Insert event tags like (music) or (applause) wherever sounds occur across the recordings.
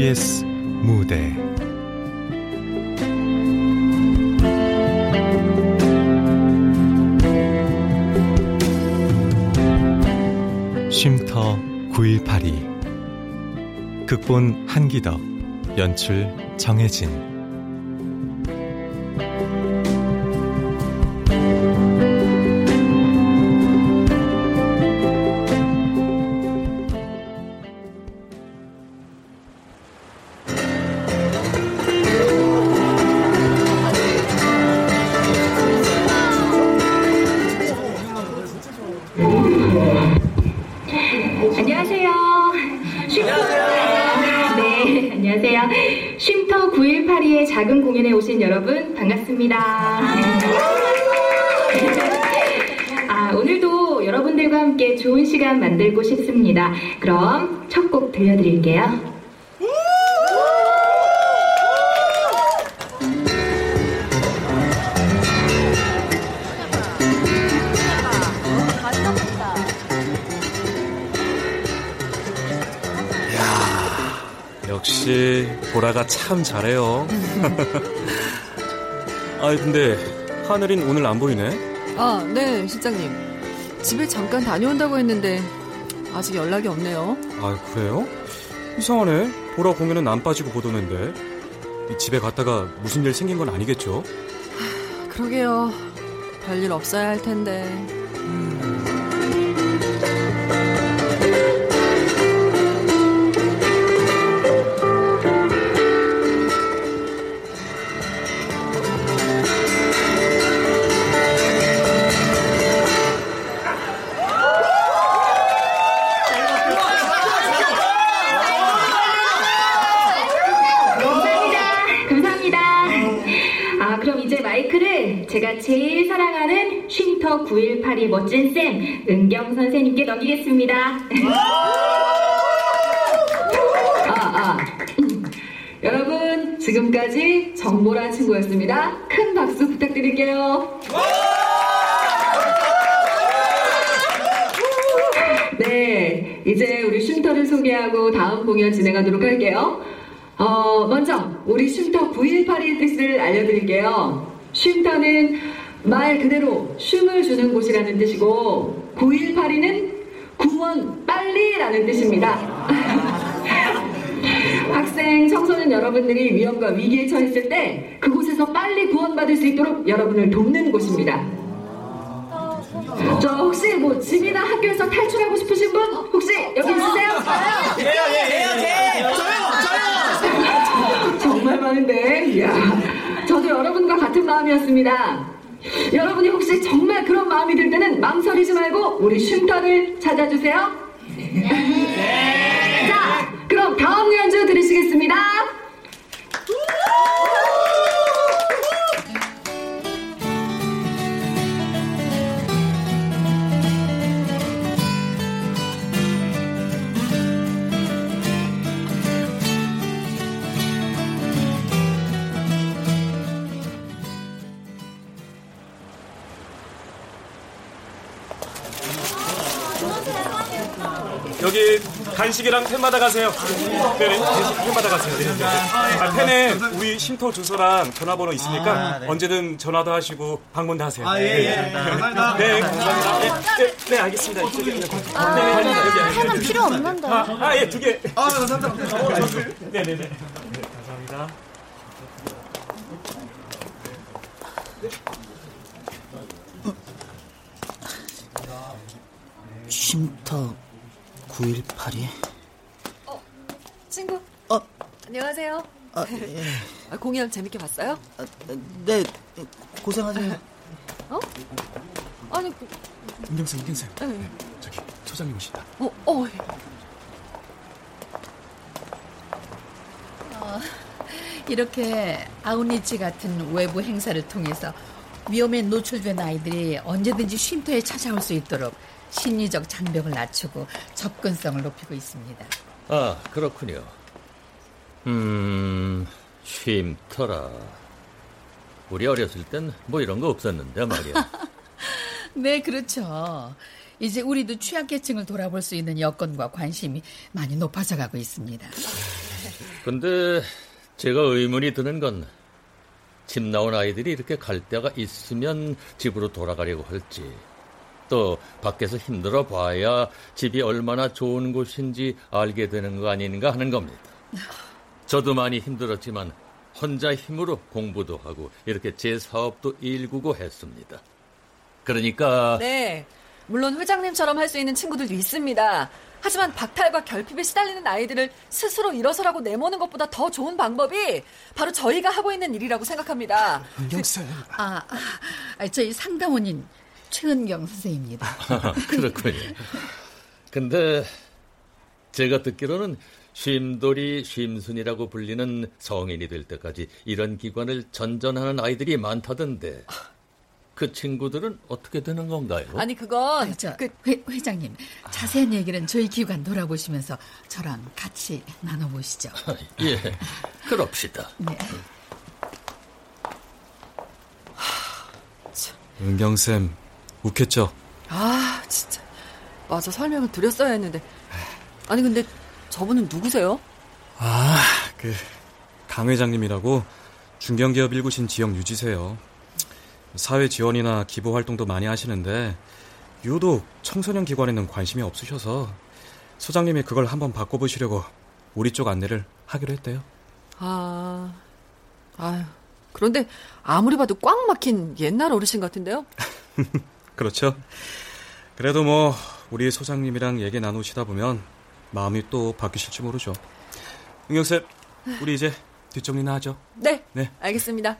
KBS 무대. 쉼터 9182 극본 한기덕. 연출 정혜진 참 잘해요. (laughs) 아 근데 하늘인 오늘 안 보이네. 아, 네, 실장님. 집에 잠깐 다녀온다고 했는데 아직 연락이 없네요. 아 그래요? 이상하네. 보라 공연은 안 빠지고 보도는데 집에 갔다가 무슨 일 생긴 건 아니겠죠? 그러게요. 별일 없어야 할 텐데. 넘기겠습니다. 아, 아. 여러분 지금까지 정보란 친구였습니다. 큰 박수 부탁드릴게요. 네, 이제 우리 쉼터를 소개하고 다음 공연 진행하도록 할게요. 어, 먼저 우리 쉼터 918의 뜻을 알려드릴게요. 쉼터는 말 그대로 쉼을 주는 곳이라는 뜻이고 918이는 구원 빨리 라는 뜻입니다. (laughs) 학생, 청소년 여러분들이 위험과 위기에 처했을 때 그곳에서 빨리 구원받을 수 있도록 여러분을 돕는 곳입니다. 저 혹시 뭐 집이나 학교에서 탈출하고 싶으신 분 혹시 여기 있으세요? 예요, 예, 예, 예. 저요, 저요. 정말 많은데, 이야. 저도 여러분과 같은 마음이었습니다. 여러분이 혹시 정말 그런 마음이 들 때는 망설이지 말고 우리 쉼터를 찾아주세요. 네. 자, 그럼 다음 연주 들으시겠습니다. 여기 간식이랑 펜 받아가세요. 네네, 펜 받아가세요. 네, 네. 아, 펜에 우리 쉼터 주소랑 전화번호 있으니까 아, 네. 언제든 전화도 하시고 방문도 하세요. 아, 예, 예. 네, 감사합니다. 네, 감사합니다. 네, 네, 네 알겠습니다. 이쪽에 그냥. 아, 네, 네, 네, 펜은 필요 없는데. 아, 아, 예, 두 개. 아, 감사합니다. 네, 네, 네. 감사합니다. 쉼터 9182? 어, 친구. 어, 안녕하세요. 아, (laughs) 예. 아, 공연 재밌게 봤어요? 아, 네, 고생하세요. 어? 아니, 그... 은경쌤, 은경쌤. 네. 저기, 소장님 오신다. 어, 어. 예. 어, 이렇게 아우니치 같은 외부 행사를 통해서 위험에 노출된 아이들이 언제든지 쉼터에 찾아올 수 있도록 심리적 장벽을 낮추고 접근성을 높이고 있습니다. 아, 그렇군요. 음, 쉼터라. 우리 어렸을 땐 뭐 이런 거 없었는데 말이야. (laughs) 네, 그렇죠. 이제 우리도 취약계층을 돌아볼 수 있는 여건과 관심이 많이 높아져 가고 있습니다. 근데 제가 의문이 드는 건 집 나온 아이들이 이렇게 갈 데가 있으면 집으로 돌아가려고 할지 또 밖에서 힘들어 봐야 집이 얼마나 좋은 곳인지 알게 되는 거 아닌가 하는 겁니다. 저도 많이 힘들었지만 혼자 힘으로 공부도 하고 이렇게 제 사업도 일구고 했습니다. 그러니까 네. 물론 회장님처럼 할 수 있는 친구들도 있습니다. 하지만 박탈과 결핍에 시달리는 아이들을 스스로 일어서라고 내모는 것보다 더 좋은 방법이 바로 저희가 하고 있는 일이라고 생각합니다. 은경쌤. 아, 아, 저희 상담원인 최은경 선생입니다. (laughs) 그렇군요. 근데 제가 듣기로는 쉼돌이 쉼순이라고 불리는 성인이 될 때까지 이런 기관을 전전하는 아이들이 많다던데 그 친구들은 어떻게 되는 건가요? 아니 그건 저, 그 회, 회장님, 자세한 얘기는 저희 기관 돌아보시면서 저랑 같이 나눠보시죠. (laughs) 예, 그럽시다. 네. 은경 쌤, 웃겼죠? 아, 진짜. 맞아, 설명을 드렸어야 했는데. 아니, 근데 저분은 누구세요? 아, 그, 강 회장님이라고 중견기업 일구신 지역 유지세요. 사회 지원이나 기부 활동도 많이 하시는데, 유독 청소년 기관에는 관심이 없으셔서, 소장님이 그걸 한번 바꿔보시려고 우리 쪽 안내를 하기로 했대요. 아, 아유. 그런데 아무리 봐도 꽉 막힌 옛날 어르신 같은데요? (laughs) 그렇죠. 그래도 뭐, 우리 소장님이랑 얘기 나누시다 보면 마음이 또 바뀌실지 모르죠. 은경쌤, 우리 이제 뒷정리나 하죠. 네. 네. 알겠습니다.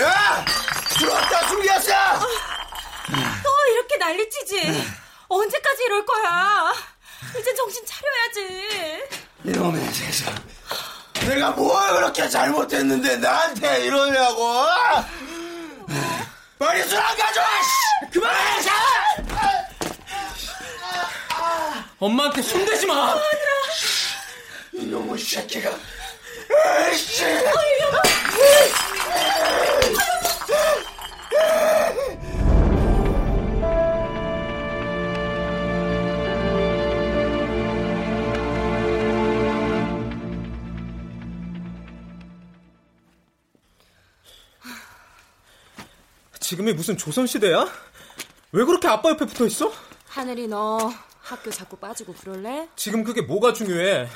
야! 들어왔다, 준비했어! 또 이렇게 난리치지. 언제까지 이럴 거야? 이제 정신 차려야지. 이놈의 세상. 내가 뭘 그렇게 잘못했는데 나한테 이러냐고! 빨리 술 안 가져와! 씨! 그만해! 자! 엄마한테 손대지 마! 이놈의 새끼가. 에이씨! 지금이 무슨 조선시대야? 왜 그렇게 아빠 옆에 붙어 있어? 하늘이 너 학교 자꾸 빠지고 그럴래? 지금 그게 뭐가 중요해?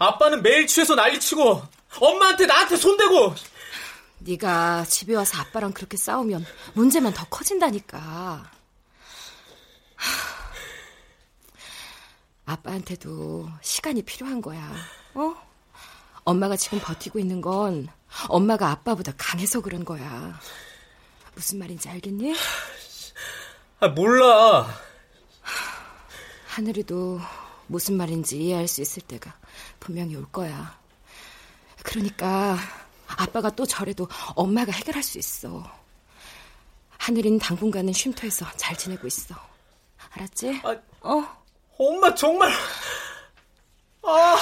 아빠는 매일 취해서 난리치고 엄마한테 나한테 손대고 네가 집에 와서 아빠랑 그렇게 싸우면 문제만 더 커진다니까. 하, 아빠한테도 시간이 필요한 거야. 어? 엄마가 지금 버티고 있는 건 엄마가 아빠보다 강해서 그런 거야. 무슨 말인지 알겠니? 아 몰라 하늘이도 무슨 말인지 이해할 수 있을 때가 분명히 올 거야. 그러니까 아빠가 또 저래도 엄마가 해결할 수 있어. 하늘이는 당분간은 쉼터에서 잘 지내고 있어. 알았지? 아, 어? 엄마 정말 아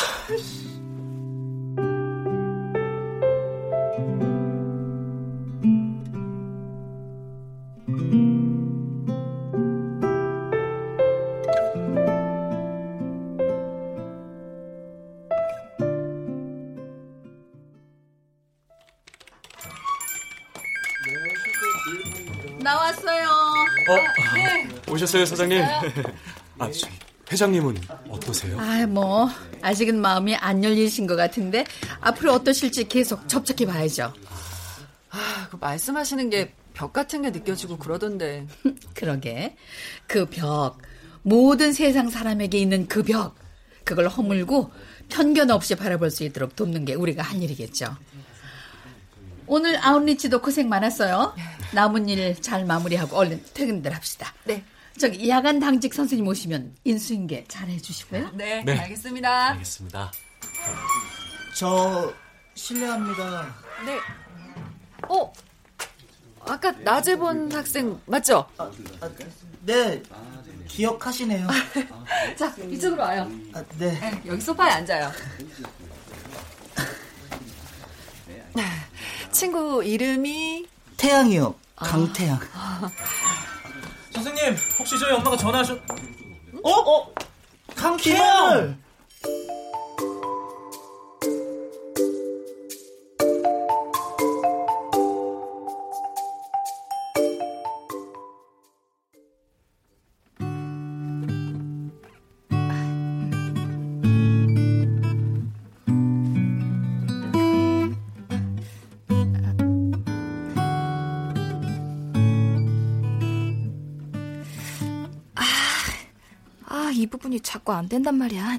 오셨어요, 사장님? 아, 저, 회장님은 어떠세요? 아, 뭐 아직은 마음이 안 열리신 것 같은데 앞으로 어떠실지 계속 접촉해 봐야죠. 아, 그 말씀하시는 게 벽 같은 게 느껴지고 그러던데. (laughs) 그러게 그 벽, 모든 세상 사람에게 있는 그 벽, 그걸 허물고 편견 없이 바라볼 수 있도록 돕는 게 우리가 할 일이겠죠. 오늘 아웃리치도 고생 많았어요. 남은 일 잘 마무리하고 얼른 퇴근들 합시다. 네. 저기 야간 당직 선생님 오시면 인수인계 잘 해 주시고요. 네, 네. 알겠습니다. 알겠습니다. 저 실례합니다. 네. 어? 아까 낮에 본 학생 맞죠? 네, 기억하시네요. (laughs) 자, 이쪽으로 와요. 아, 네. 네, 여기 소파에 앉아요. (laughs) 친구 이름이 태양이요. 강태양. 아. 선생님, 혹시 저희 엄마가 전화하셨... 어? 어? 강태양! 이 부분이 자꾸 안 된단 말이야.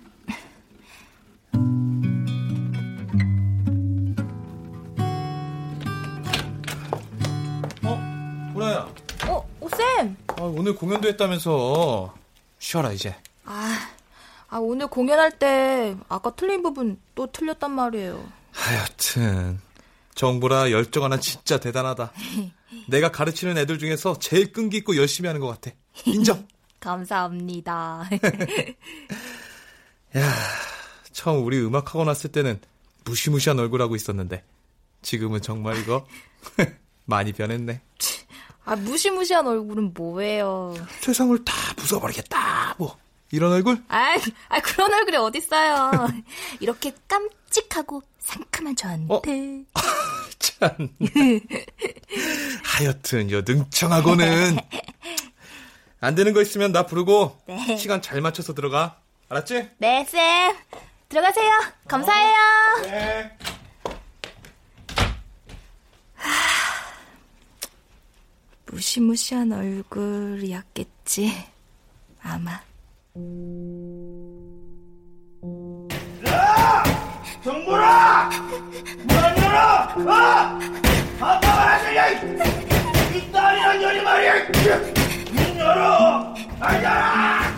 어? 보라야. 어, 오 쌤! 아, 오늘 공연도 했다면서. 쉬어라, 이제. 아, 아, 오늘 공연할 때 아까 틀린 부분 또 틀렸단 말이에요. 하여튼. 정보라 열정 하나 진짜 대단하다. 내가 가르치는 애들 중에서 제일 끈기 있고 열심히 하는 것 같아. 인정. (laughs) 감사합니다. (laughs) 야, 처음 우리 음악학원 왔을 때는 무시무시한 얼굴하고 있었는데 지금은 정말 이거 (laughs) 많이 변했네. 아, 무시무시한 얼굴은 뭐예요? 세상을 다 부숴버리겠다. 뭐 이런 얼굴? 아, 아 그런 얼굴이 어딨어요. (laughs) 이렇게 깜찍하고 상큼한 저한테. 어? 참. 하여튼 여 능청하고는 안 되는 거 있으면 나 부르고 네. 시간 잘 맞춰서 들어가. 알았지? 네, 쌤. 들어가세요. 감사해요. 어, 네. 하... 무시무시한 얼굴이었겠지. 아마. 야! 정보라! 문 열어! 아! 아빠가 하시냐! 이 딸이란 년이 말이야! 열어! 알잖아!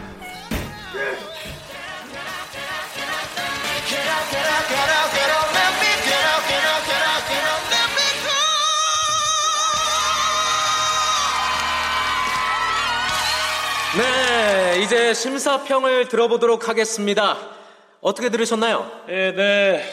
네, 이제 심사평을 들어보도록 하겠습니다. 어떻게 들으셨나요? 네, 네.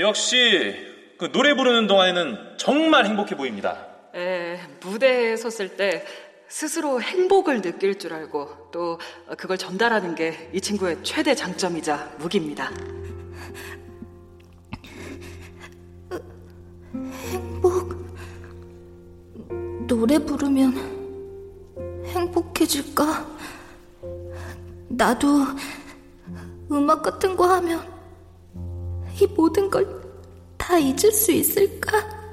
역시 그 노래 부르는 동안에는 정말 행복해 보입니다. 에, 무대에 섰을 때 스스로 행복을 느낄 줄 알고 또 그걸 전달하는 게 이 친구의 최대 장점이자 무기입니다. 행복? 노래 부르면 행복해질까? 나도 음악 같은 거 하면 이 모든 걸 다 잊을 수 있을까?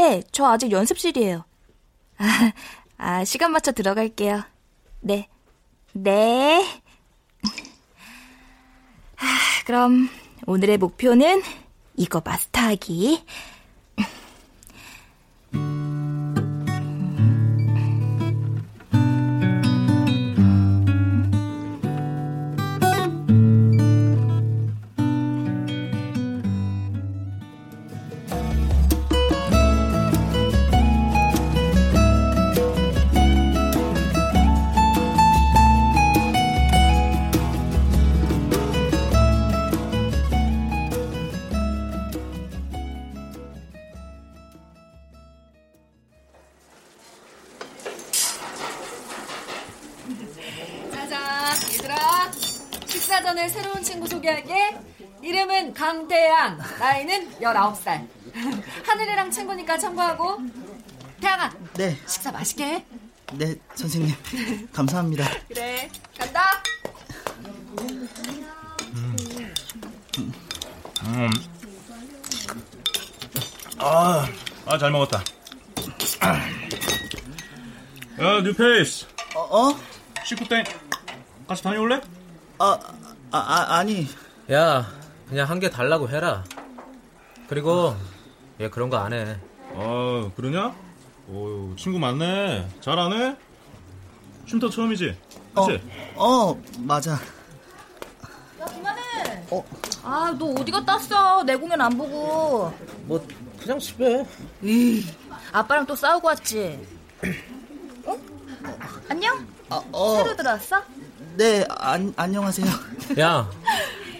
네, 저 아직 연습실이에요. 아, (laughs) 아, 시간 맞춰 들어갈게요. 네. 네. (laughs) 아, 그럼 오늘의 목표는 이거 마스터하기. 나이는 19살. 하늘이랑 친구니까 참고하고. 태양아. 네. 식사 맛있게 해. 네, 선생님. 감사합니다. 그래, 간다. 음. 음. 아, 아, 잘 먹었다. 야, 뉴페이스. 어? 어? 식구땡 같이 다녀올래? 아, 아, 아 아니. 야, 그냥 한 개 달라고 해라. 그리고 얘 그런 거 안 해. 아, 그러냐? 오, 친구 많네. 잘하네? 쉼터 처음이지? 그치? 어, 어, 맞아. 야, 김하늘! 어? 아, 너 어디 갔다 왔어? 내 공연 안 보고. 뭐, 그냥 집에. 이 아빠랑 또 싸우고 왔지? (clears throat) 어? 안녕? 어, 어. 새로 들어왔어? 네, 안, 안녕하세요. 야,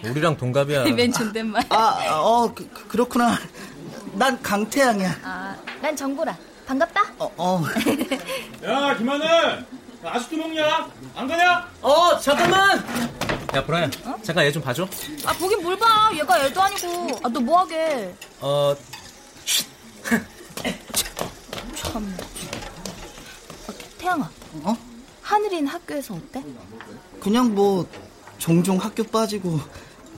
우리랑 동갑이야. (laughs) 웬 존댓말. 아, 어, 그, 그렇구나. 난 강태양이야. 아, 난 정보라. 반갑다. 어, 어. (laughs) 야, 김하늘! 아직도 먹냐? 안 가냐? 어, 잠깐만! 야, 보라야. 어? 잠깐 얘 좀 봐줘. 아, 보긴 뭘 봐. 얘가 애도 아니고. 아, 너 뭐 하게. 어, (laughs) 참. 어, 태양아. 어? 하늘이는 학교에서 어때? 그냥 뭐, 종종 학교 빠지고,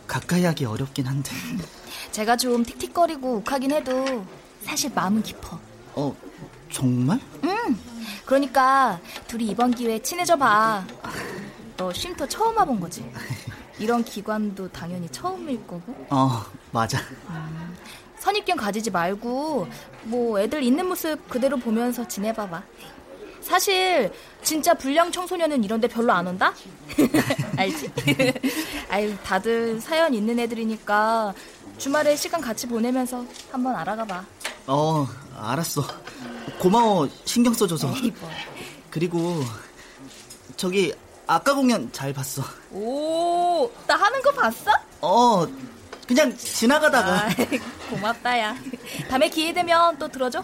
가까이 하기 어렵긴 한데. (laughs) 제가 좀 틱틱거리고 욱하긴 해도, 사실 마음은 깊어. 어, 정말? 응. 그러니까, 둘이 이번 기회에 친해져 봐. 너 쉼터 처음 와본 거지? 이런 기관도 당연히 처음일 거고. 어, 맞아. 음, 선입견 가지지 말고 뭐 애들 있는 모습 그대로 보면서 지내봐봐. 사실 진짜 불량 청소년은 이런데 별로 안 온다? (laughs) 알지? (laughs) 아유 다들 사연 있는 애들이니까 주말에 시간 같이 보내면서 한번 알아가 봐. 어, 알았어. 고마워 신경 써줘서. 에이, 뭐. 그리고 저기 아까 공연 잘 봤어. 오, 나 하는 거 봤어? 어, 그냥 지나가다가. 아, (laughs) 고맙다, 야. 다음에 기회 되면 또 들어줘.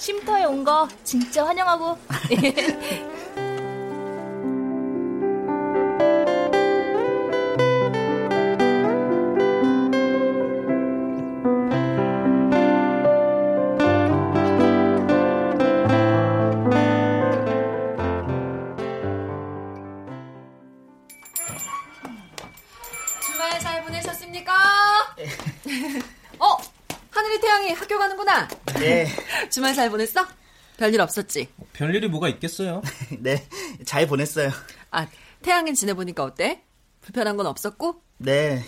쉼터에 온 거 진짜 환영하고. (laughs) 네. (laughs) 주말 잘 보냈어? 별일 없었지? 별일이 뭐가 있겠어요? (laughs) 네, 잘 보냈어요. 아, 태양이 지내보니까 어때? 불편한 건 없었고? 네.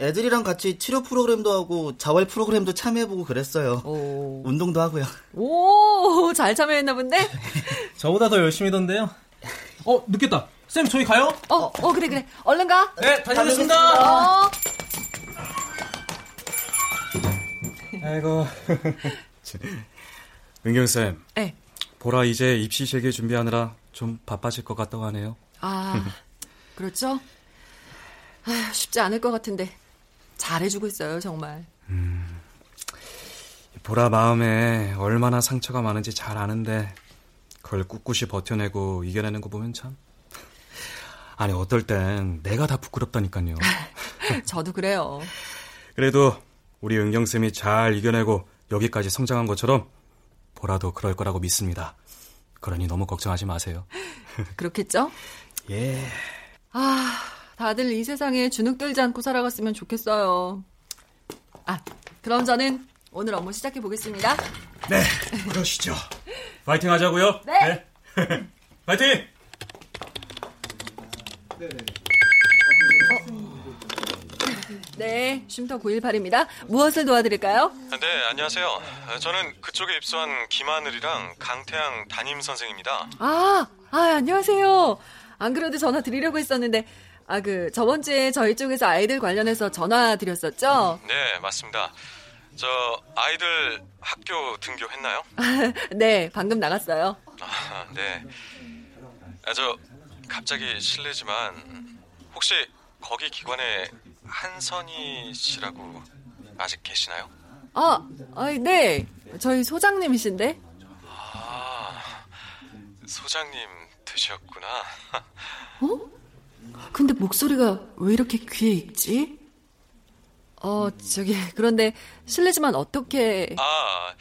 애들이랑 같이 치료 프로그램도 하고 자활 프로그램도 참여해보고 그랬어요. 오. 운동도 하고요. 오, 잘 참여했나 본데? (laughs) 저보다 더 열심히던데요. 어, 늦겠다. 쌤, 저희 가요? 어, 어, 그래, 그래. 얼른 가. 네, 다녀오겠습니다. 어. 아이고. (laughs) 은경 쌤. 네. 보라 이제 입시 실기 준비하느라 좀 바빠질 것 같다고 하네요. 아, (laughs) 그렇죠? 아휴, 쉽지 않을 것 같은데. 잘해주고 있어요, 정말. 음, 보라 마음에 얼마나 상처가 많은지 잘 아는데, 그걸 꿋꿋이 버텨내고 이겨내는 거 보면 참. 아니, 어떨 땐 내가 다 부끄럽다니까요. (laughs) 저도 그래요. 그래도 우리 은경 쌤이 잘 이겨내고 여기까지 성장한 것처럼 보라도 그럴 거라고 믿습니다. 그러니 너무 걱정하지 마세요. (laughs) 그렇겠죠? 예. 아, 다들 이 세상에 주눅 들지 않고 살아갔으면 좋겠어요. 아, 그럼 저는 오늘 업무 시작해 보겠습니다. 네, 그러시죠. 파이팅 하자고요. 네. 네. (laughs) 파이팅! 네, 쉼터 918입니다. 무엇을 도와드릴까요? 네, 안녕하세요. 저는 그쪽에 입소한 김하늘이랑 강태양 담임 선생입니다. 아, 아, 안녕하세요. 안 그래도 전화 드리려고 했었는데, 아, 그, 저번 주에 저희 쪽에서 아이들 관련해서 전화 드렸었죠? 네, 맞습니다. 저, 아이들 학교 등교했나요? (laughs) 네, 방금 나갔어요. 아, 네. 아, 저, 갑자기 실례지만, 혹시 거기 기관에 한선희 씨라고 아직 계시나요? 아, 아, 네. 저희 소장님이신데? 아, 소장님 되셨구나. (laughs) 어? 근데 목소리가 왜 이렇게 귀에 익지? 어, 저기, 그런데 실례지만 어떻게. 아,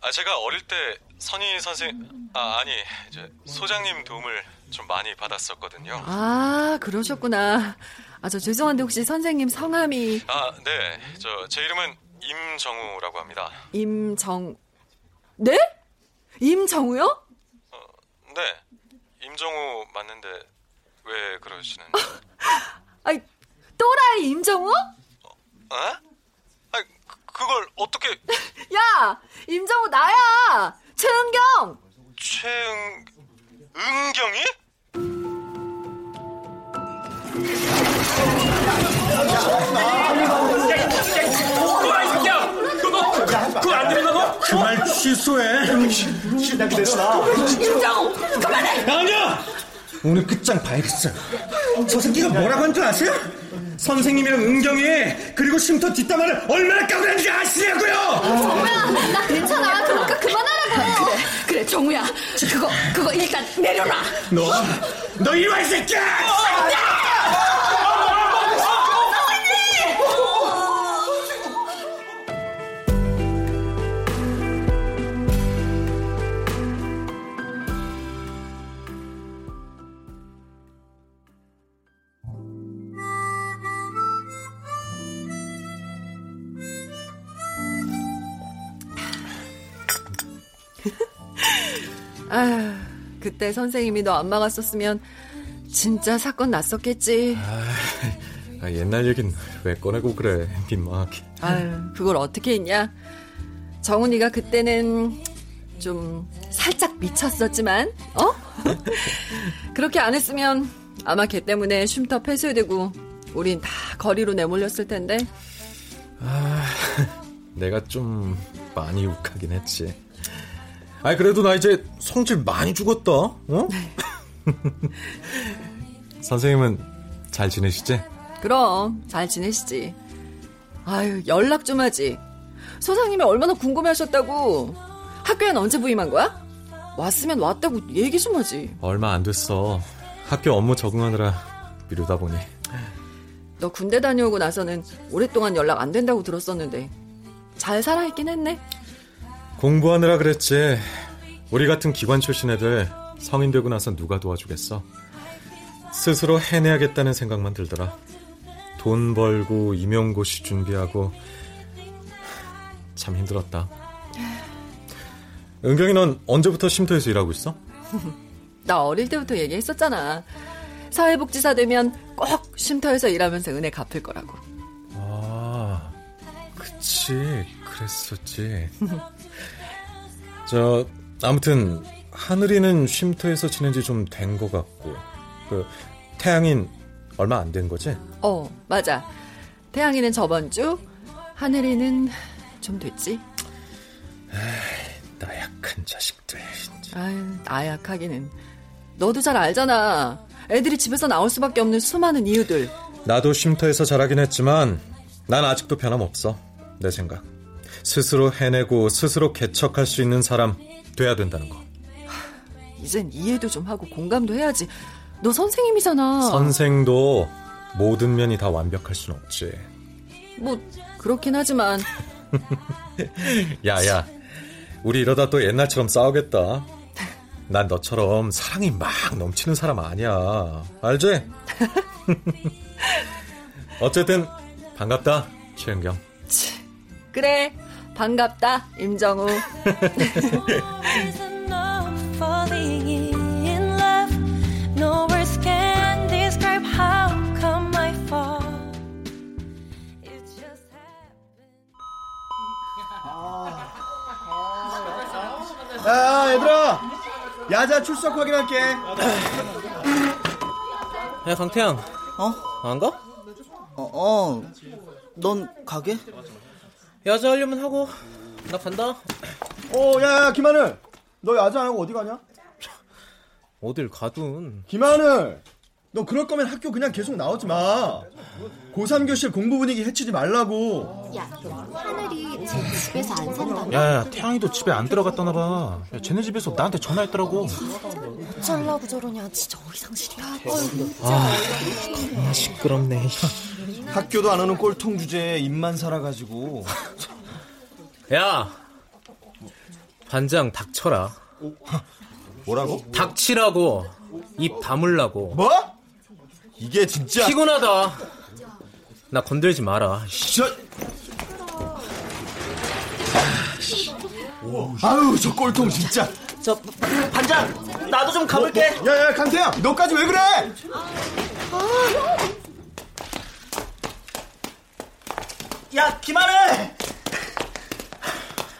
아, 제가 어릴 때 선희 선생, 아, 아니, 이제 소장님 도움을 좀 많이 받았었거든요. 아, 그러셨구나. 아, 저 죄송한데 혹시 선생님 성함이. 아, 네. 저, 제 이름은 임정우라고 합니다. 임정. 네? 임정우요? 어, 네. 임정우 맞는데 왜 그러시는? (laughs) 아이, 또라이 임정우? 어? 아, 그걸 어떻게? (laughs) 야, 임정우 나야. 최은경. 최은 은경이? 말 취소해. 신나게 됐어. 임정우, 그만해. 아니야. 오늘 끝장 봐야겠어. 저 새끼가 뭐라고 한 줄 아세요? 선생님이랑 은경이 그리고 쉼터 뒷담화를 얼마나 까불었는지 아시냐고요? 정우야, 나 괜찮아. 그러니까 그만하라고. 그래, 그래, 정우야. 그거, 그거 일단 내려놔. 너, 너 이리 와, 이 새끼야! 아휴, 그때 선생님이 너 안 막았었으면 진짜 사건 났었겠지. 아, 옛날 얘긴 왜 꺼내고 그래, 민망하게. 아유, 그걸 어떻게 했냐? 정훈이가 그때는 좀 살짝 미쳤었지만, 어? (laughs) 그렇게 안 했으면 아마 걔 때문에 쉼터 폐쇄되고 우린 다 거리로 내몰렸을 텐데. 아, 내가 좀 많이 욱하긴 했지. 아, 그래도 나 이제 성질 많이 죽었다. 어? (laughs) 선생님은 잘 지내시지? 그럼 잘 지내시지. 아유 연락 좀 하지. 소장님이 얼마나 궁금해하셨다고. 학교엔 언제 부임한 거야? 왔으면 왔다고 얘기 좀 하지. 얼마 안 됐어. 학교 업무 적응하느라 미루다 보니. 너 군대 다녀오고 나서는 오랫동안 연락 안 된다고 들었었는데 잘 살아있긴 했네. 공부하느라 그랬지. 우리 같은 기관 출신 애들 성인 되고 나서 누가 도와주겠어? 스스로 해내야겠다는 생각만 들더라. 돈 벌고 임용고시 준비하고 참 힘들었다. 은경이 넌 언제부터 쉼터에서 일하고 있어? (laughs) 나 어릴 때부터 얘기했었잖아. 사회복지사 되면 꼭 쉼터에서 일하면서 은혜 갚을 거라고. 아, 그치. 그랬었지. (laughs) 저, 아무튼, 하늘이는 쉼터에서 지낸 지 좀 된 것 같고, 그, 태양인 얼마 안 된 거지? 어, 맞아. 태양이는 저번 주, 하늘이는 좀 됐지. 에이, 나약한 자식들. 아유, 나약하기는. 너도 잘 알잖아. 애들이 집에서 나올 수밖에 없는 수많은 이유들. 나도 쉼터에서 자라긴 했지만, 난 아직도 변함없어. 내 생각. 스스로 해내고 스스로 개척할 수 있는 사람 돼야 된다는 거. 이젠 이해도 좀 하고 공감도 해야지. 너 선생님이잖아. 선생도 모든 면이 다 완벽할 순 없지. 뭐 그렇긴 하지만 (laughs) 야야, 우리 이러다 또 옛날처럼 싸우겠다. 난 너처럼 사랑이 막 넘치는 사람 아니야. 알지? (laughs) 어쨌든 반갑다, 최은경. 그래 반갑다 임정우. 야, 얘들아! 야자 출석 확인할게. 야, 강태양. 어? 안 가? 어, 어. 넌 가게? 야자 하려면 하고. 나 간다. 어, 야, 야, 김하늘. 너 야자 안 하고 어디 가냐? 어딜 가둔. 김하늘! 너 그럴 거면 학교 그냥 계속 나오지 마. 고3 교실 공부 분위기 해치지 말라고. 야, 하늘이 제 집에서 안 산다며. 야, 태양이도 집에 안 들어갔다나 봐. 야, 쟤네 집에서 나한테 전화했더라고. 어쩌려고 저러냐. 진짜 어리상실이야. 아, 겁나 시끄럽네. 학교도 안 오는 꼴통 주제에 입만 살아가지고. (laughs) 야! 반장 닥쳐라. 뭐라고? 닥치라고. 입 다물라고. 뭐? 이게 진짜. 피곤하다. 나 건들지 마라. 저... 아유, 저 꼴통 진짜. 저, 반장! 나도 좀 가볼게. 야, 야, 강태야! 너까지 왜 그래? 야, 김하늘!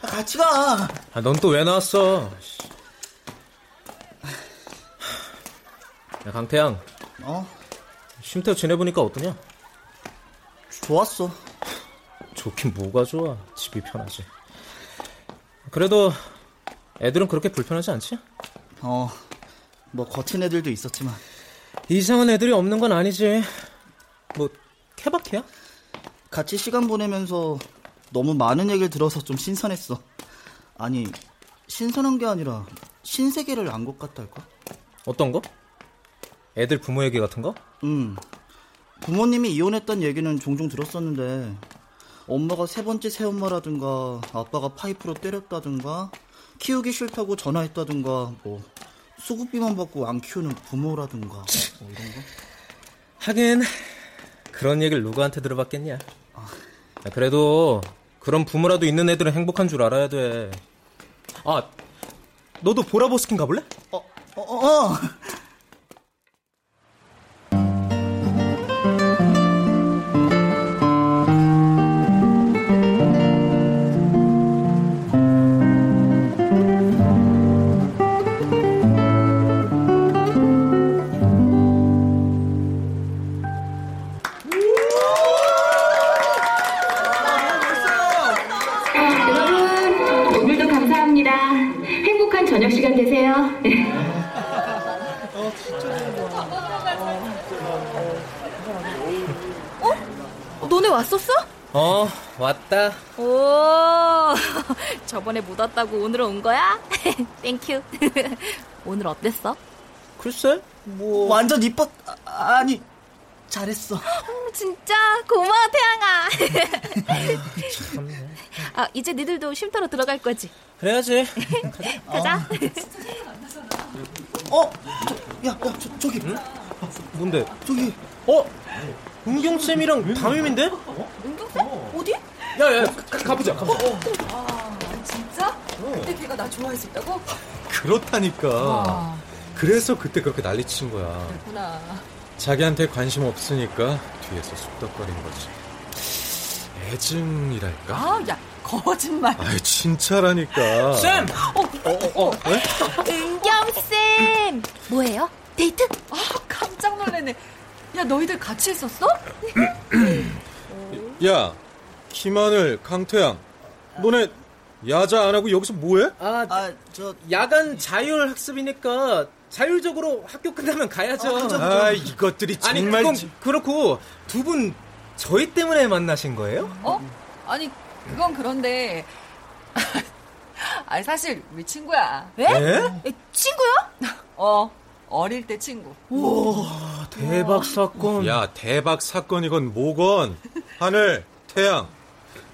같이 가. 아, 넌 또 왜 나왔어? 야, 강태양. 어? 쉼터 지내보니까 어떠냐? 좋았어. 좋긴 뭐가 좋아. 집이 편하지. 그래도 애들은 그렇게 불편하지 않지? 어, 뭐 거친 애들도 있었지만. 이상한 애들이 없는 건 아니지. 뭐 케바케야? 같이 시간 보내면서 너무 많은 얘기를 들어서 좀 신선했어. 아니, 신선한 게 아니라 신세계를 안 것 같달까? 어떤 거? 애들 부모 얘기 같은 거? 응. 부모님이 이혼했던 얘기는 종종 들었었는데 엄마가 세 번째 새엄마라든가 아빠가 파이프로 때렸다든가 키우기 싫다고 전화했다든가 뭐 수급비만 받고 안 키우는 부모라든가 뭐 이런 거. 하긴 그런 얘기를 누구한테 들어봤겠냐. 야, 그래도 그런 부모라도 있는 애들은 행복한 줄 알아야 돼. 아, 너도 보라보스킨 가볼래? 어, 어, 어. 어? 어, 왔다. 오, (laughs) 저번에 못 왔다고 오늘 온 거야? (laughs) Thank you. (laughs) 오늘 어땠어? 글쎄, 뭐. 완전 이뻤, 아, 아니, 잘했어. 음, (gasps) 진짜 고마워 태양아. 아 이제 니들도 쉼터로 들어갈 거지? 그래야지. 가자. 어, 저, 야, 야, 저, 저기. 뭔데? 저기. 어? 은경 쌤이랑 담임인데? 은경 쌤? 어 디? 야, 야, 가, 가보자, 가보자. 아, 진짜? 그때 걔가 나 좋아했었다고? 그렇다니까. 와. 그래서 그때 그렇게 난리친 거야. 그렇구나. 자기한테 관심 없으니까 뒤에서 쑥덕거린 거지. 애증이랄까? 아, 야, 거짓말. 아이, 진짜라니까. 쌤! 어, 어, 어, 왜? 은경 쌤! 뭐예요? 데이트? 아, 깜짝 놀랐네. 야, 너희들 같이 했었어? (clears throat) 야, 김하늘, 강태양. 너네 야자 안 하고 여기서 뭐해? 아, 아, 저 야간 자율 학습이니까 자율적으로 학교 끝나면 가야죠. 아, 이것들이 아니, 정말 그건 지- 그렇고 두 분 저희 때문에 만나신 거예요? 어? 아니, 그건 그런데. (laughs) 아니, 사실, 우리 친구야. 에? 에? 친구야? 어, 어릴 때 친구. 와, 대박 사건. 야, 대박 사건이건 뭐건. 하늘, 태양.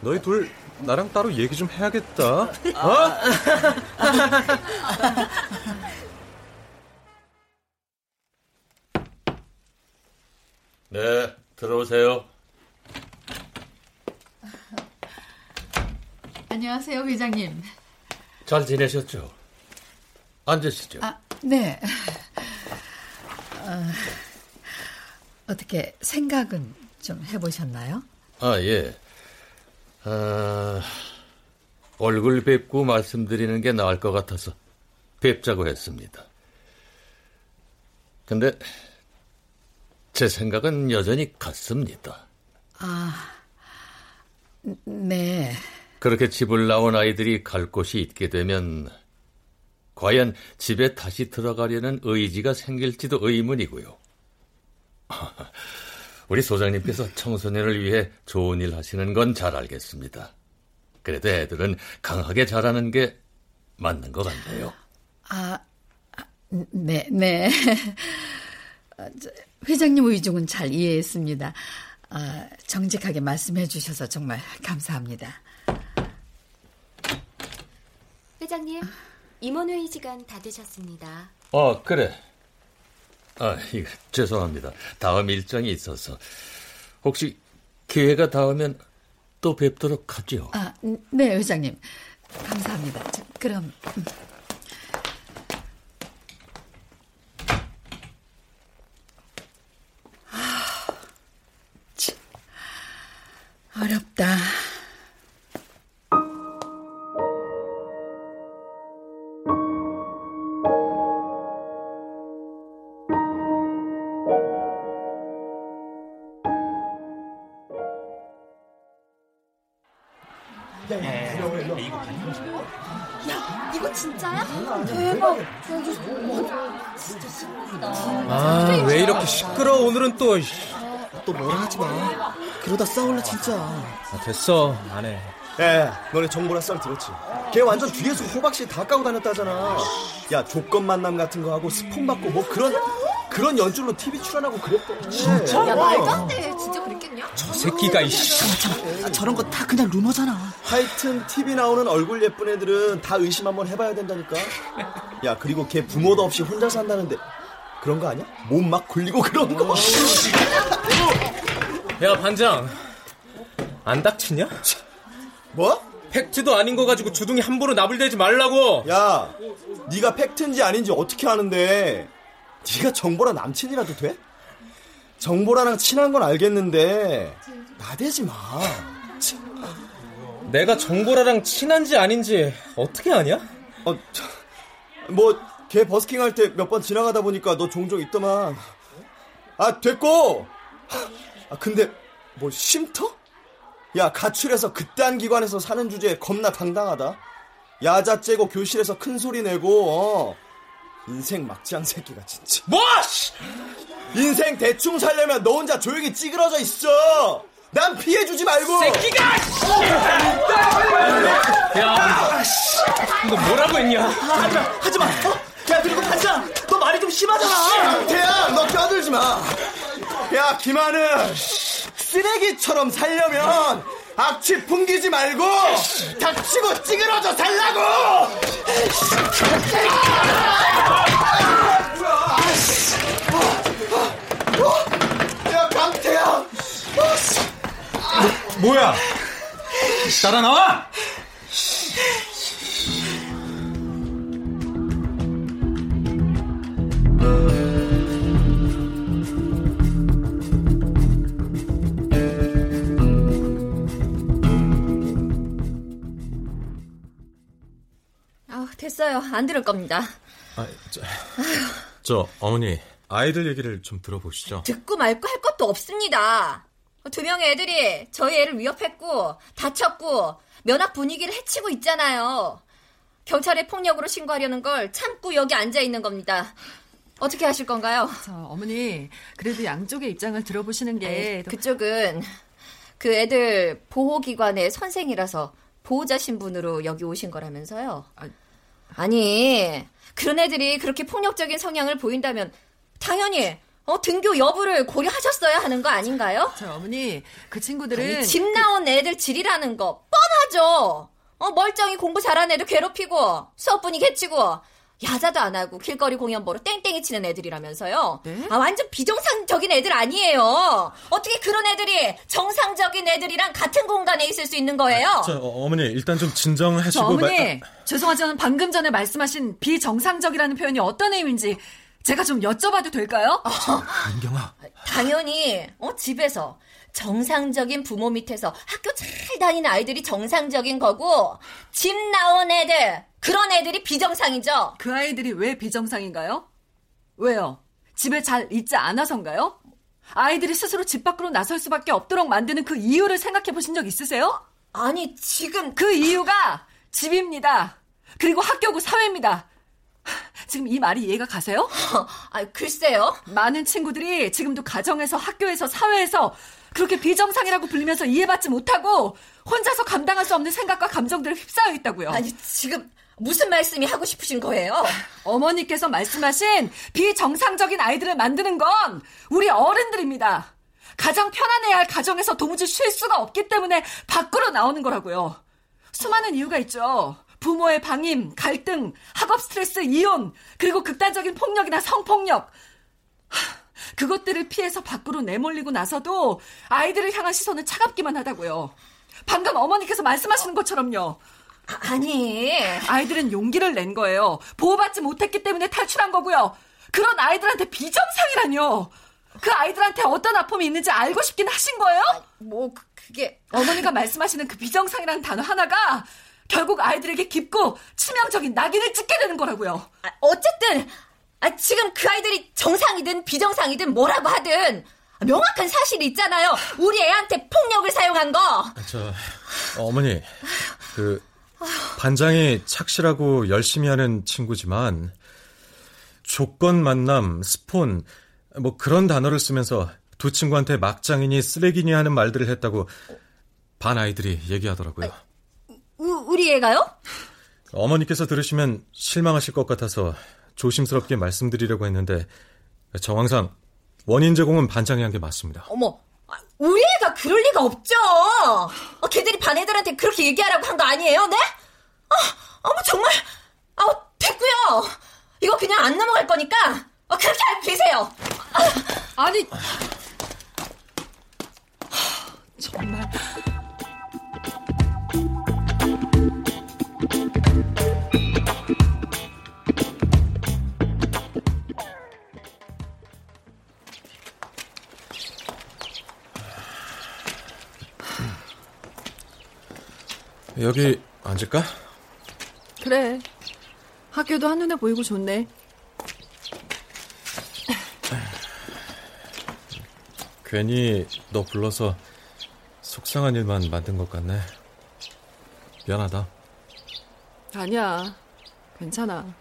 너희 둘 나랑 따로 얘기 좀 해야겠다. 어? (laughs) 네, 들어오세요. 안녕하세요, 회장님. 잘 지내셨죠? 앉으시죠. 아, 네. 어, (laughs) 어떻게 생각은 좀 해보셨나요? 아, 예. 아, 얼굴 뵙고 말씀드리는 게 나을 것 같아서 뵙자고 했습니다. 근데 제 생각은 여전히 같습니다. 아, 네. 그렇게 집을 나온 아이들이 갈 곳이 있게 되면 과연 집에 다시 들어가려는 의지가 생길지도 의문이고요. (laughs) 우리 소장님께서 청소년을 위해 좋은 일 하시는 건 잘 알겠습니다. 그래도 애들은 강하게 자라는 게 맞는 것 같네요. 아, 아, 네, 네. 어, 저, 회장님 의중은 잘 이해했습니다. 아, 정직하게 말씀해 주셔서 정말 감사합니다. 회장님, 임원회의 시간 다 되셨습니다. 아, 그래. 아, (laughs) 죄송합니다. 다음 일정이 있어서. 혹시 기회가 닿으면 또 뵙도록 하죠. 아, 네, 회장님. 감사합니다. 자, 그럼. 음. 하, 참, 어렵다. 그러다 싸울래 진짜. 아, 됐어, 안 해. 야, 너네 정보라 썰 들었지? 걔 완전 뒤에서 호박씨 다 까고 다녔다잖아. 야, 조건 만남 같은 거 하고 스폰 받고 뭐 그런 그런 연출로 TV 출연하고 그랬대. 진짜? 야 말도 안 돼. 진짜 그랬겠냐? 저 새끼가 이씨. 아, 저런 거 다 그냥 루머잖아. 하여튼 TV 나오는 얼굴 예쁜 애들은 다 의심 한번 해봐야 된다니까. 야, 그리고 걔 부모도 없이 혼자 산다는데 그런 거 아니야? 몸 막 굴리고 그런 거. 야, 반장. 안 닥치냐? 뭐? 팩트도 아닌 거 가지고 주둥이 함부로 나불대지 말라고. 야, 네가 팩트인지 아닌지 어떻게 아는데? 네가 정보라 남친이라도 돼? 정보라랑 친한 건 알겠는데 나대지 마. 내가 정보라랑 친한지 아닌지 어떻게 아냐? 어, 뭐, 걔 버스킹 할 때 몇 번 지나가다 보니까 너 종종 있더만. 아, 됐고! 아, 근데, 뭐, 쉼터? 야, 가출해서 그딴 기관에서 사는 주제에 겁나 당당하다. 야자 째고 교실에서 큰 소리 내고, 어. 인생 막장 새끼가 진짜. 뭐! 인생 대충 살려면 너 혼자 조용히 찌그러져 있어! 난 피해 주지 말고! 새끼가! 야, 너 뭐라고 했냐? 하지 마, 하지 마. 어? 야, 그리고 반장, 너 말이 좀 심하잖아. 강태야, 너 껴들지 마. 야, 김하는 쓰레기처럼 살려면 악취 풍기지 말고 닥치고 찌그러져 살라고. 야, 강태야. 뭐야? 따라 나와! 아, 됐어요. 안 들을 겁니다. 아, 저, 저 어머니 아이들 얘기를 좀 들어보시죠. 듣고 말고 할 것도 없습니다. 두 명의 애들이 저희 애를 위협했고 다쳤고 면학 분위기를 해치고 있잖아요. 경찰에 폭력으로 신고하려는 걸 참고 여기 앉아 있는 겁니다. 어떻게 하실 건가요? 저 어머니 그래도 양쪽의 입장을 들어보시는 게 네, 그쪽은 그 애들 보호기관의 선생이라서 보호자 신분으로 여기 오신 거라면서요. 아 니 그런 애들이 그렇게 폭력적인 성향을 보인다면 당연히 어, 등교 여부를 고려하셨어야 하는 거 아닌가요? 저 어머니 그 친구들은 아니, 집 나온 애들 질이라는 거 뻔하죠. 어, 멀쩡히 공부 잘하는 애도 괴롭히고 수업 분위기 해치고 야자도 안 하고 길거리 공연 보러 땡땡이 치는 애들이라면서요. 아 완전 비정상적인 애들 아니에요. 어떻게 그런 애들이 정상적인 애들이랑 같은 공간에 있을 수 있는 거예요? 저 어, 어머니 일단 좀 진정하시고 저 어머니 말- 죄송하지만 방금 전에 말씀하신 비정상적이라는 표현이 어떤 의미인지 제가 좀 여쭤봐도 될까요? 은경아 당연히 어, 집에서 정상적인 부모 밑에서 학교 잘 다니는 아이들이 정상적인 거고 집 나온 애들 그런 애들이 비정상이죠. 그 아이들이 왜 비정상인가요? 왜요? 집에 잘 있지 않아서인가요? 아이들이 스스로 집 밖으로 나설 수밖에 없도록 만드는 그 이유를 생각해 보신 적 있으세요? 아니 지금 그 이유가 집입니다. 그리고 학교고 사회입니다. 지금 이 말이 이해가 가세요? 아, 글쎄요. 많은 친구들이 지금도 가정에서 학교에서 사회에서 그렇게 비정상이라고 불리면서 이해받지 못하고 혼자서 감당할 수 없는 생각과 감정들을 휩싸여 있다고요. 아니 지금 무슨 말씀이 하고 싶으신 거예요? 어머니께서 말씀하신 비정상적인 아이들을 만드는 건 우리 어른들입니다. 가장 편안해야 할 가정에서 도무지 쉴 수가 없기 때문에 밖으로 나오는 거라고요. 수많은 이유가 있죠. 부모의 방임, 갈등, 학업 스트레스, 이혼, 그리고 극단적인 폭력이나 성폭력. 하, 그것들을 피해서 밖으로 내몰리고 나서도 아이들을 향한 시선은 차갑기만 하다고요. 방금 어머니께서 말씀하시는 것처럼요. 아니. 아이들은 용기를 낸 거예요. 보호받지 못했기 때문에 탈출한 거고요. 그런 아이들한테 비정상이라뇨. 그 아이들한테 어떤 아픔이 있는지 알고 싶긴 하신 거예요? 뭐 그게 어머니가 말씀하시는 그 비정상이라는 단어 하나가 결국 아이들에게 깊고 치명적인 낙인을 찍게 되는 거라고요. 아, 어쨌든 아, 지금 그 아이들이 정상이든 비정상이든 뭐라고 하든 명확한 사실이 있잖아요. 우리 애한테 폭력을 사용한 거. 저 어머니 그 반장이 착실하고 열심히 하는 친구지만 조건 만남, 스폰 뭐 그런 단어를 쓰면서 두 친구한테 막장이니 쓰레기니 하는 말들을 했다고 반 아이들이 얘기하더라고요. 우, 우리 애가요? 어머니께서 들으시면 실망하실 것 같아서 조심스럽게 말씀드리려고 했는데 정황상 원인 제공은 반장이 한 게 맞습니다. 어머, 아, 우리 애가 그럴 리가 없죠. 어, 걔들이 반 애들한테 그렇게 얘기하라고 한 거 아니에요, 네? 아, 어머 정말, 아 됐고요. 이거 그냥 안 넘어갈 거니까 어, 그렇게 알고 계세요. 아, 아니, 정말. 여기 앉을까? 그래. 학교도 한눈에 보이고 좋네. 괜히 너 불러서 속상한 일만 만든 것 같네. 미안하다. 아니야. 괜찮아.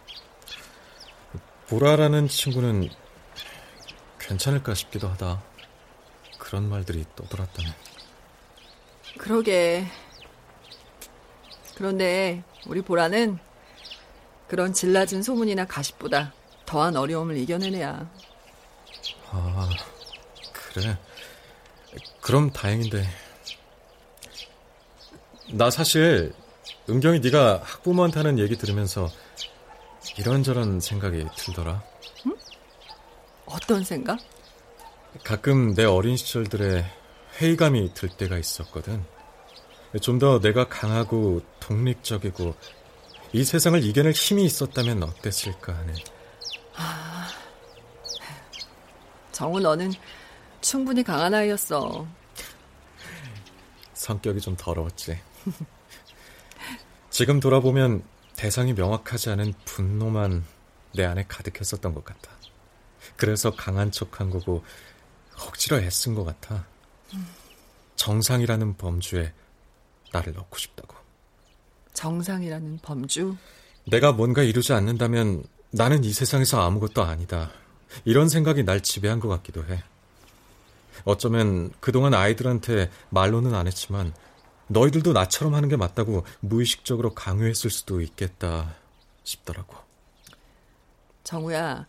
보라라는 친구는 괜찮을까 싶기도 하다. 그런 말들이 떠돌았다면. 그러게. 그런데 우리 보라는 그런 질낮은 소문이나 가십보다 더한 어려움을 이겨낸 애야. 아, 그래. 그럼 다행인데. 나 사실 은경이 네가 학부모한테 하는 얘기 들으면서 이런저런 생각이 들더라. 응? 어떤 생각? 가끔 내 어린 시절들에 회의감이 들 때가 있었거든. 좀 더 내가 강하고 독립적이고 이 세상을 이겨낼 힘이 있었다면 어땠을까 하는. 아, 정우 너는 충분히 강한 아이였어. 성격이 좀 더러웠지. 지금 돌아보면 대상이 명확하지 않은 분노만 내 안에 가득했었던 것 같아. 그래서 강한 척한 거고 억지로 애쓴 것 같아. 정상이라는 범주에 나를 넣고 싶다고. 정상이라는 범주? 내가 뭔가 이루지 않는다면 나는 이 세상에서 아무것도 아니다. 이런 생각이 날 지배한 것 같기도 해. 어쩌면 그동안 아이들한테 말로는 안 했지만 너희들도 나처럼 하는 게 맞다고 무의식적으로 강요했을 수도 있겠다 싶더라고. 정우야.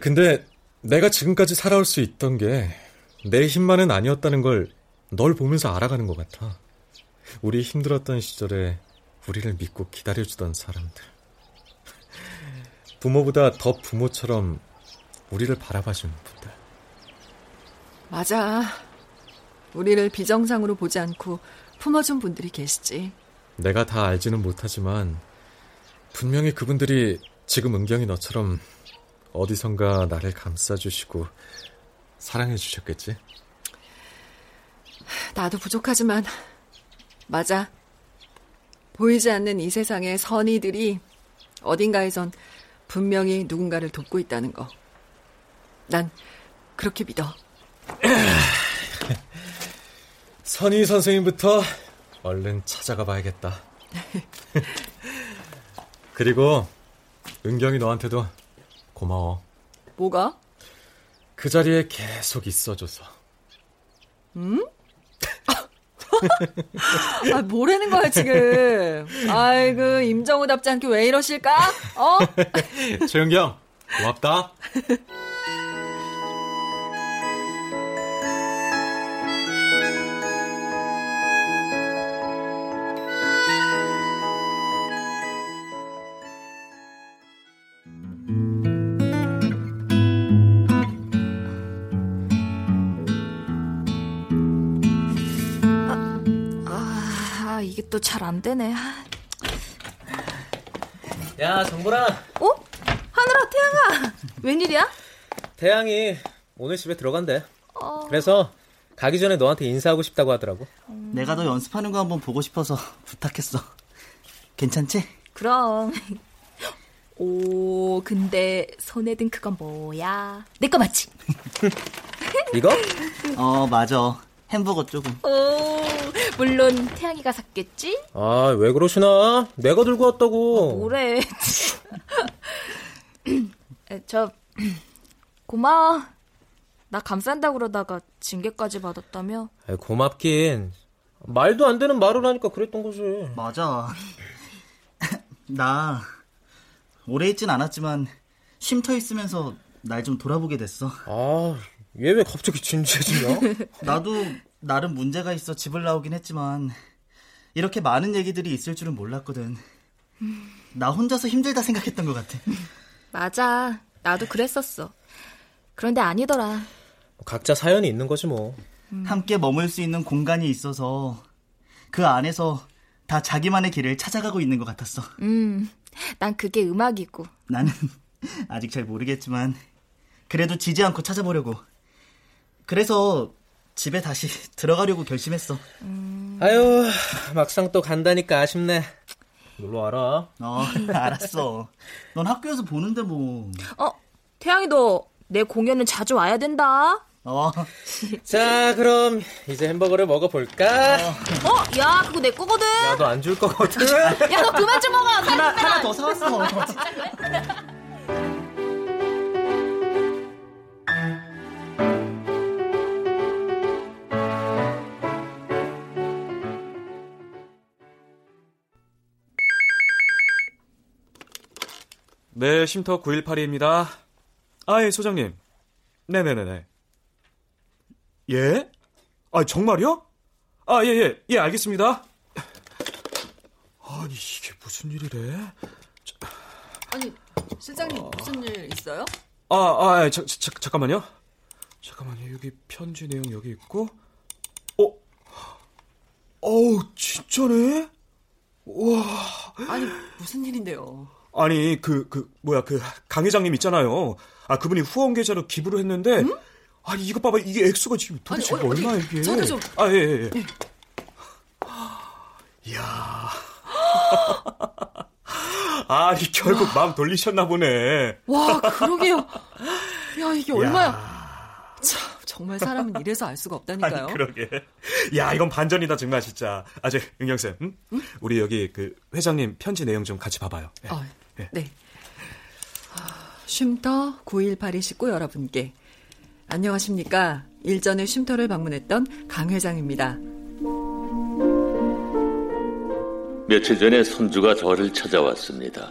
근데 내가 지금까지 살아올 수 있던 게 내 힘만은 아니었다는 걸 널 보면서 알아가는 것 같아. 우리 힘들었던 시절에 우리를 믿고 기다려주던 사람들. 부모보다 더 부모처럼 우리를 바라봐준 분들. 맞아. 우리를 비정상으로 보지 않고 품어준 분들이 계시지. 내가 다 알지는 못하지만 분명히 그분들이 지금 은경이 너처럼 어디선가 나를 감싸주시고 사랑해주셨겠지? 나도 부족하지만 맞아. 보이지 않는 이 세상의 선의들이 어딘가에선 분명히 누군가를 돕고 있다는 거. 난 그렇게 믿어. (laughs) 선희 선생님부터 얼른 찾아가 봐야겠다. (laughs) 그리고 은경이 너한테도 고마워. 뭐가? 그 자리에 계속 있어줘서. 음? (laughs) 아, 뭐라는 거야, 지금. 아이고, 임정우 답지 않게 왜 이러실까? 어? (laughs) 최은경, 고맙다. (laughs) 또잘안 되네. 야, 정보라. 어? 하늘아, 태양아. 웬일이야? 태양이 오늘 집에 들어간대. 어... 그래서 가기 전에 너한테 인사하고 싶다고 하더라고. 음... 내가 너 연습하는 거 한번 보고 싶어서 부탁했어. 괜찮지? 그럼. 오, 근데 손에 든 그건 뭐야? 내 거 맞지? (laughs) 이거? 어, 맞아. 햄버거 조금. 오, 물론 태양이가 샀겠지? 아, 왜 그러시나? 내가 들고 왔다고. 아, 뭐래. (laughs) 저 (clears throat) 고마워. 나 감싼다 그러다가 징계까지 받았다며? 아, 고맙긴. 말도 안 되는 말을 하니까 그랬던 거지. 맞아. (laughs) 나 오래 있진 않았지만 쉼터 있으면서 날 좀 돌아보게 됐어. 아, 얘 왜 갑자기 진지해지냐? (laughs) 나도 나름 문제가 있어 집을 나오긴 했지만 이렇게 많은 얘기들이 있을 줄은 몰랐거든. 나 혼자서 힘들다 생각했던 것 같아. 맞아. 나도 그랬었어. 그런데 아니더라. 각자 사연이 있는 거지 뭐. 함께 머물 수 있는 공간이 있어서 그 안에서 다 자기만의 길을 찾아가고 있는 것 같았어. 음, 난 그게 음악이고. 나는 (laughs) 아직 잘 모르겠지만 그래도 지지 않고 찾아보려고. 그래서 집에 다시 (laughs) 들어가려고 결심했어. 음... 아유, 막상 또 간다니까 아쉽네. 놀러 와라. 어, (laughs) 알았어. 넌 학교에서 보는데 뭐. 어, 태양이 너 내 공연은 자주 와야 된다. 어. (laughs) 자, 그럼 이제 햄버거를 먹어볼까? 어, 야, 그거 내 거거든. 야, 너 안 줄 거거든. 야, 너 그만 좀 먹어. 하나, 하나 더 사왔어. 진짜 그래? 네, 쉼터 918입니다. 아, 예, 소장님. 네네네네. 예? 아, 정말요? 아, 예, 예, 예, 알겠습니다. 아니, 이게 무슨 일이래? 아니, 실장님, 무슨 일 있어요? 아, 아, 자, 자, 잠깐만요. 잠깐만요. 여기 편지 내용 여기 있고. 어? 어우, 진짜네? 와. 아니, 무슨 일인데요? 아니, 그, 그, 뭐야, 그, 강 회장님 있잖아요. 아, 그분이 후원 계좌로 기부를 했는데, 음? 아니, 이거 봐봐. 이게 액수가 지금 도대체 아니, 어, 얼마 이게? 저도 좀. 아, 예, 예, 예. 이야. (laughs) 아니, 결국 마음 돌리셨나 보네. 와, 그러게요. 야, 이게 (laughs) 얼마야. 참, 정말 사람은 이래서 알 수가 없다니까요. 아니, 그러게. 야, 이건 반전이다, 정말, 진짜. 아, 저, 은경 쌤, 응? 응? 우리 여기 그 회장님 편지 내용 좀 같이 봐봐요. 네. 어, 네. 네. 쉼터 9182 식구 여러분께 안녕하십니까. 일전에 쉼터를 방문했던 강 회장입니다. 며칠 전에 손주가 저를 찾아왔습니다.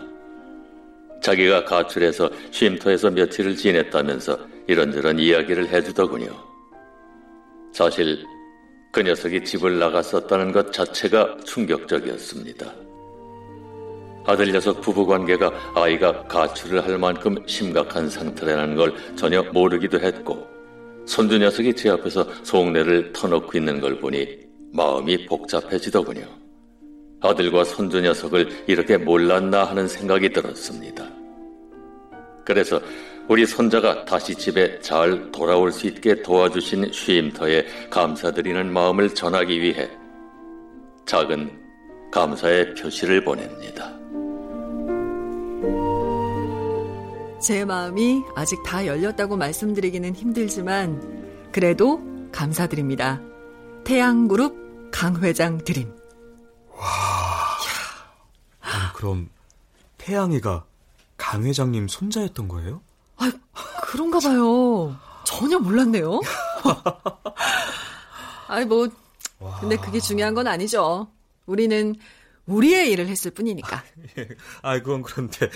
자기가 가출해서 쉼터에서 며칠을 지냈다면서 이런저런 이야기를 해주더군요. 사실 그 녀석이 집을 나갔었다는 것 자체가 충격적이었습니다. 아들 녀석 부부 관계가 아이가 가출을 할 만큼 심각한 상태라는 걸 전혀 모르기도 했고 손주 녀석이 제 앞에서 속내를 터놓고 있는 걸 보니 마음이 복잡해지더군요. 아들과 손주 녀석을 이렇게 몰랐나 하는 생각이 들었습니다. 그래서 우리 손자가 다시 집에 잘 돌아올 수 있게 도와주신 쉼터에 감사드리는 마음을 전하기 위해 작은 감사의 표시를 보냅니다. 제 마음이 아직 다 열렸다고 말씀드리기는 힘들지만 그래도 감사드립니다. 태양그룹 강 회장 드림. 와. 아니, 그럼 태양이가 강 회장님 손자였던 거예요? 아, 그런가 봐요. 전혀 몰랐네요. (laughs) 아니 뭐 근데 그게 중요한 건 아니죠. 우리는 우리의 일을 했을 뿐이니까. 아, 그건 그런데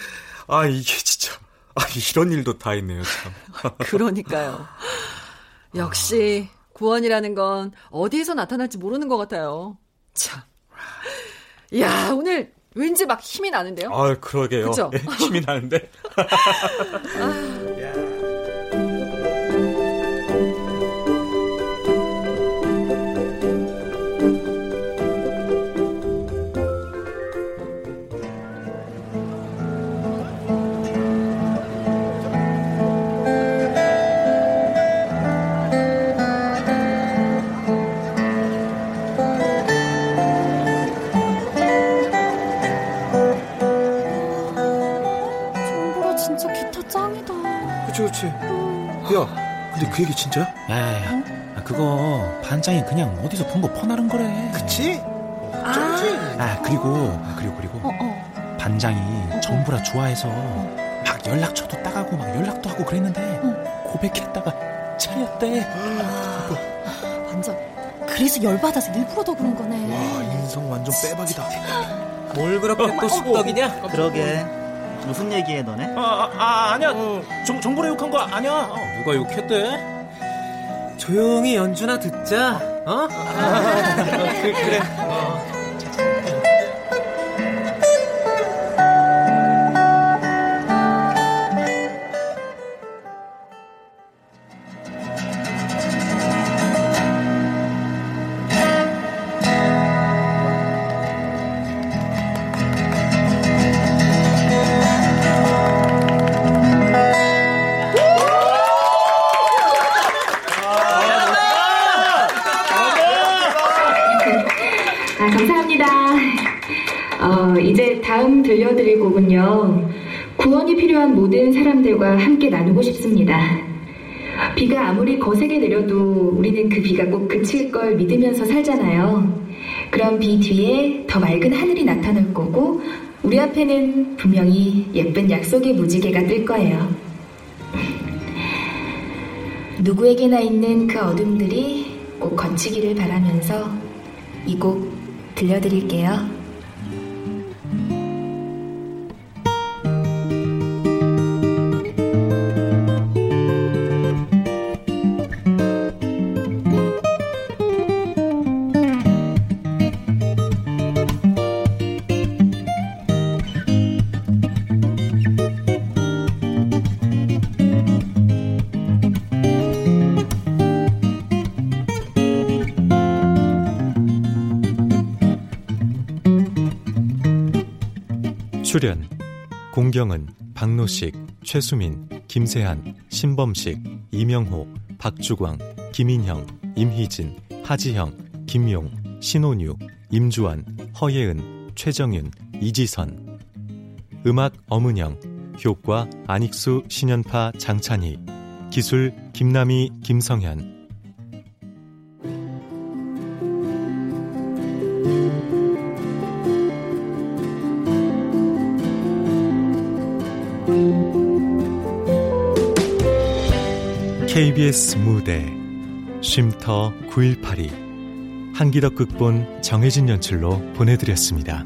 아 이게 진짜 아 이런 일도 다 있네요 참. (laughs) 그러니까요. 역시 구원이라는 건 어디에서 나타날지 모르는 것 같아요. 참. 야 오늘 왠지 막 힘이 나는데요? 아, 그러게요. 예, (laughs) 힘이 나는데. (laughs) (laughs) 그치, 그치. 야, 근데 그 얘기 진짜야? 야야야 아, 그거 반장이 그냥 어디서 본 거 퍼나른 거래 그치? 아, 아 그리고 아, 그리고 그리고 어, 어. 반장이 정부라 좋아해서 막 연락처도 따가고 막 연락도 하고 그랬는데 고백했다가 차였대 완전 그래서 열받아서 일부러 더 그런 거네. 와 인성 완전 빼박이다. 뭘 그렇게 또 쑥덕이냐? 그러게. 무슨 얘기해 너네? 아, 아, 아 아니야 정, 정보를 욕한 거 아니야 누가 욕했대? 조용히 연주나 듣자. 어? 그, 그래 싶습니다. 비가 아무리 거세게 내려도 우리는 그 비가 꼭 그칠 걸 믿으면서 살잖아요. 그런 비 뒤에 더 맑은 하늘이 나타날 거고, 우리 앞에는 분명히 예쁜 약속의 무지개가 뜰 거예요. 누구에게나 있는 그 어둠들이 꼭 거치기를 바라면서 이 곡 들려드릴게요. 공경은 박노식, 최수민, 김세한, 신범식, 이명호, 박주광, 김인형, 임희진, 하지형, 김용, 신혼유, 임주환, 허예은, 최정윤, 이지선. 음악 엄은영 효과 안익수, 신연파, 장찬희. 기술 김남희, 김성현 KBS 무대 쉼터 9182 한기덕 극본 정혜진 연출로 보내드렸습니다.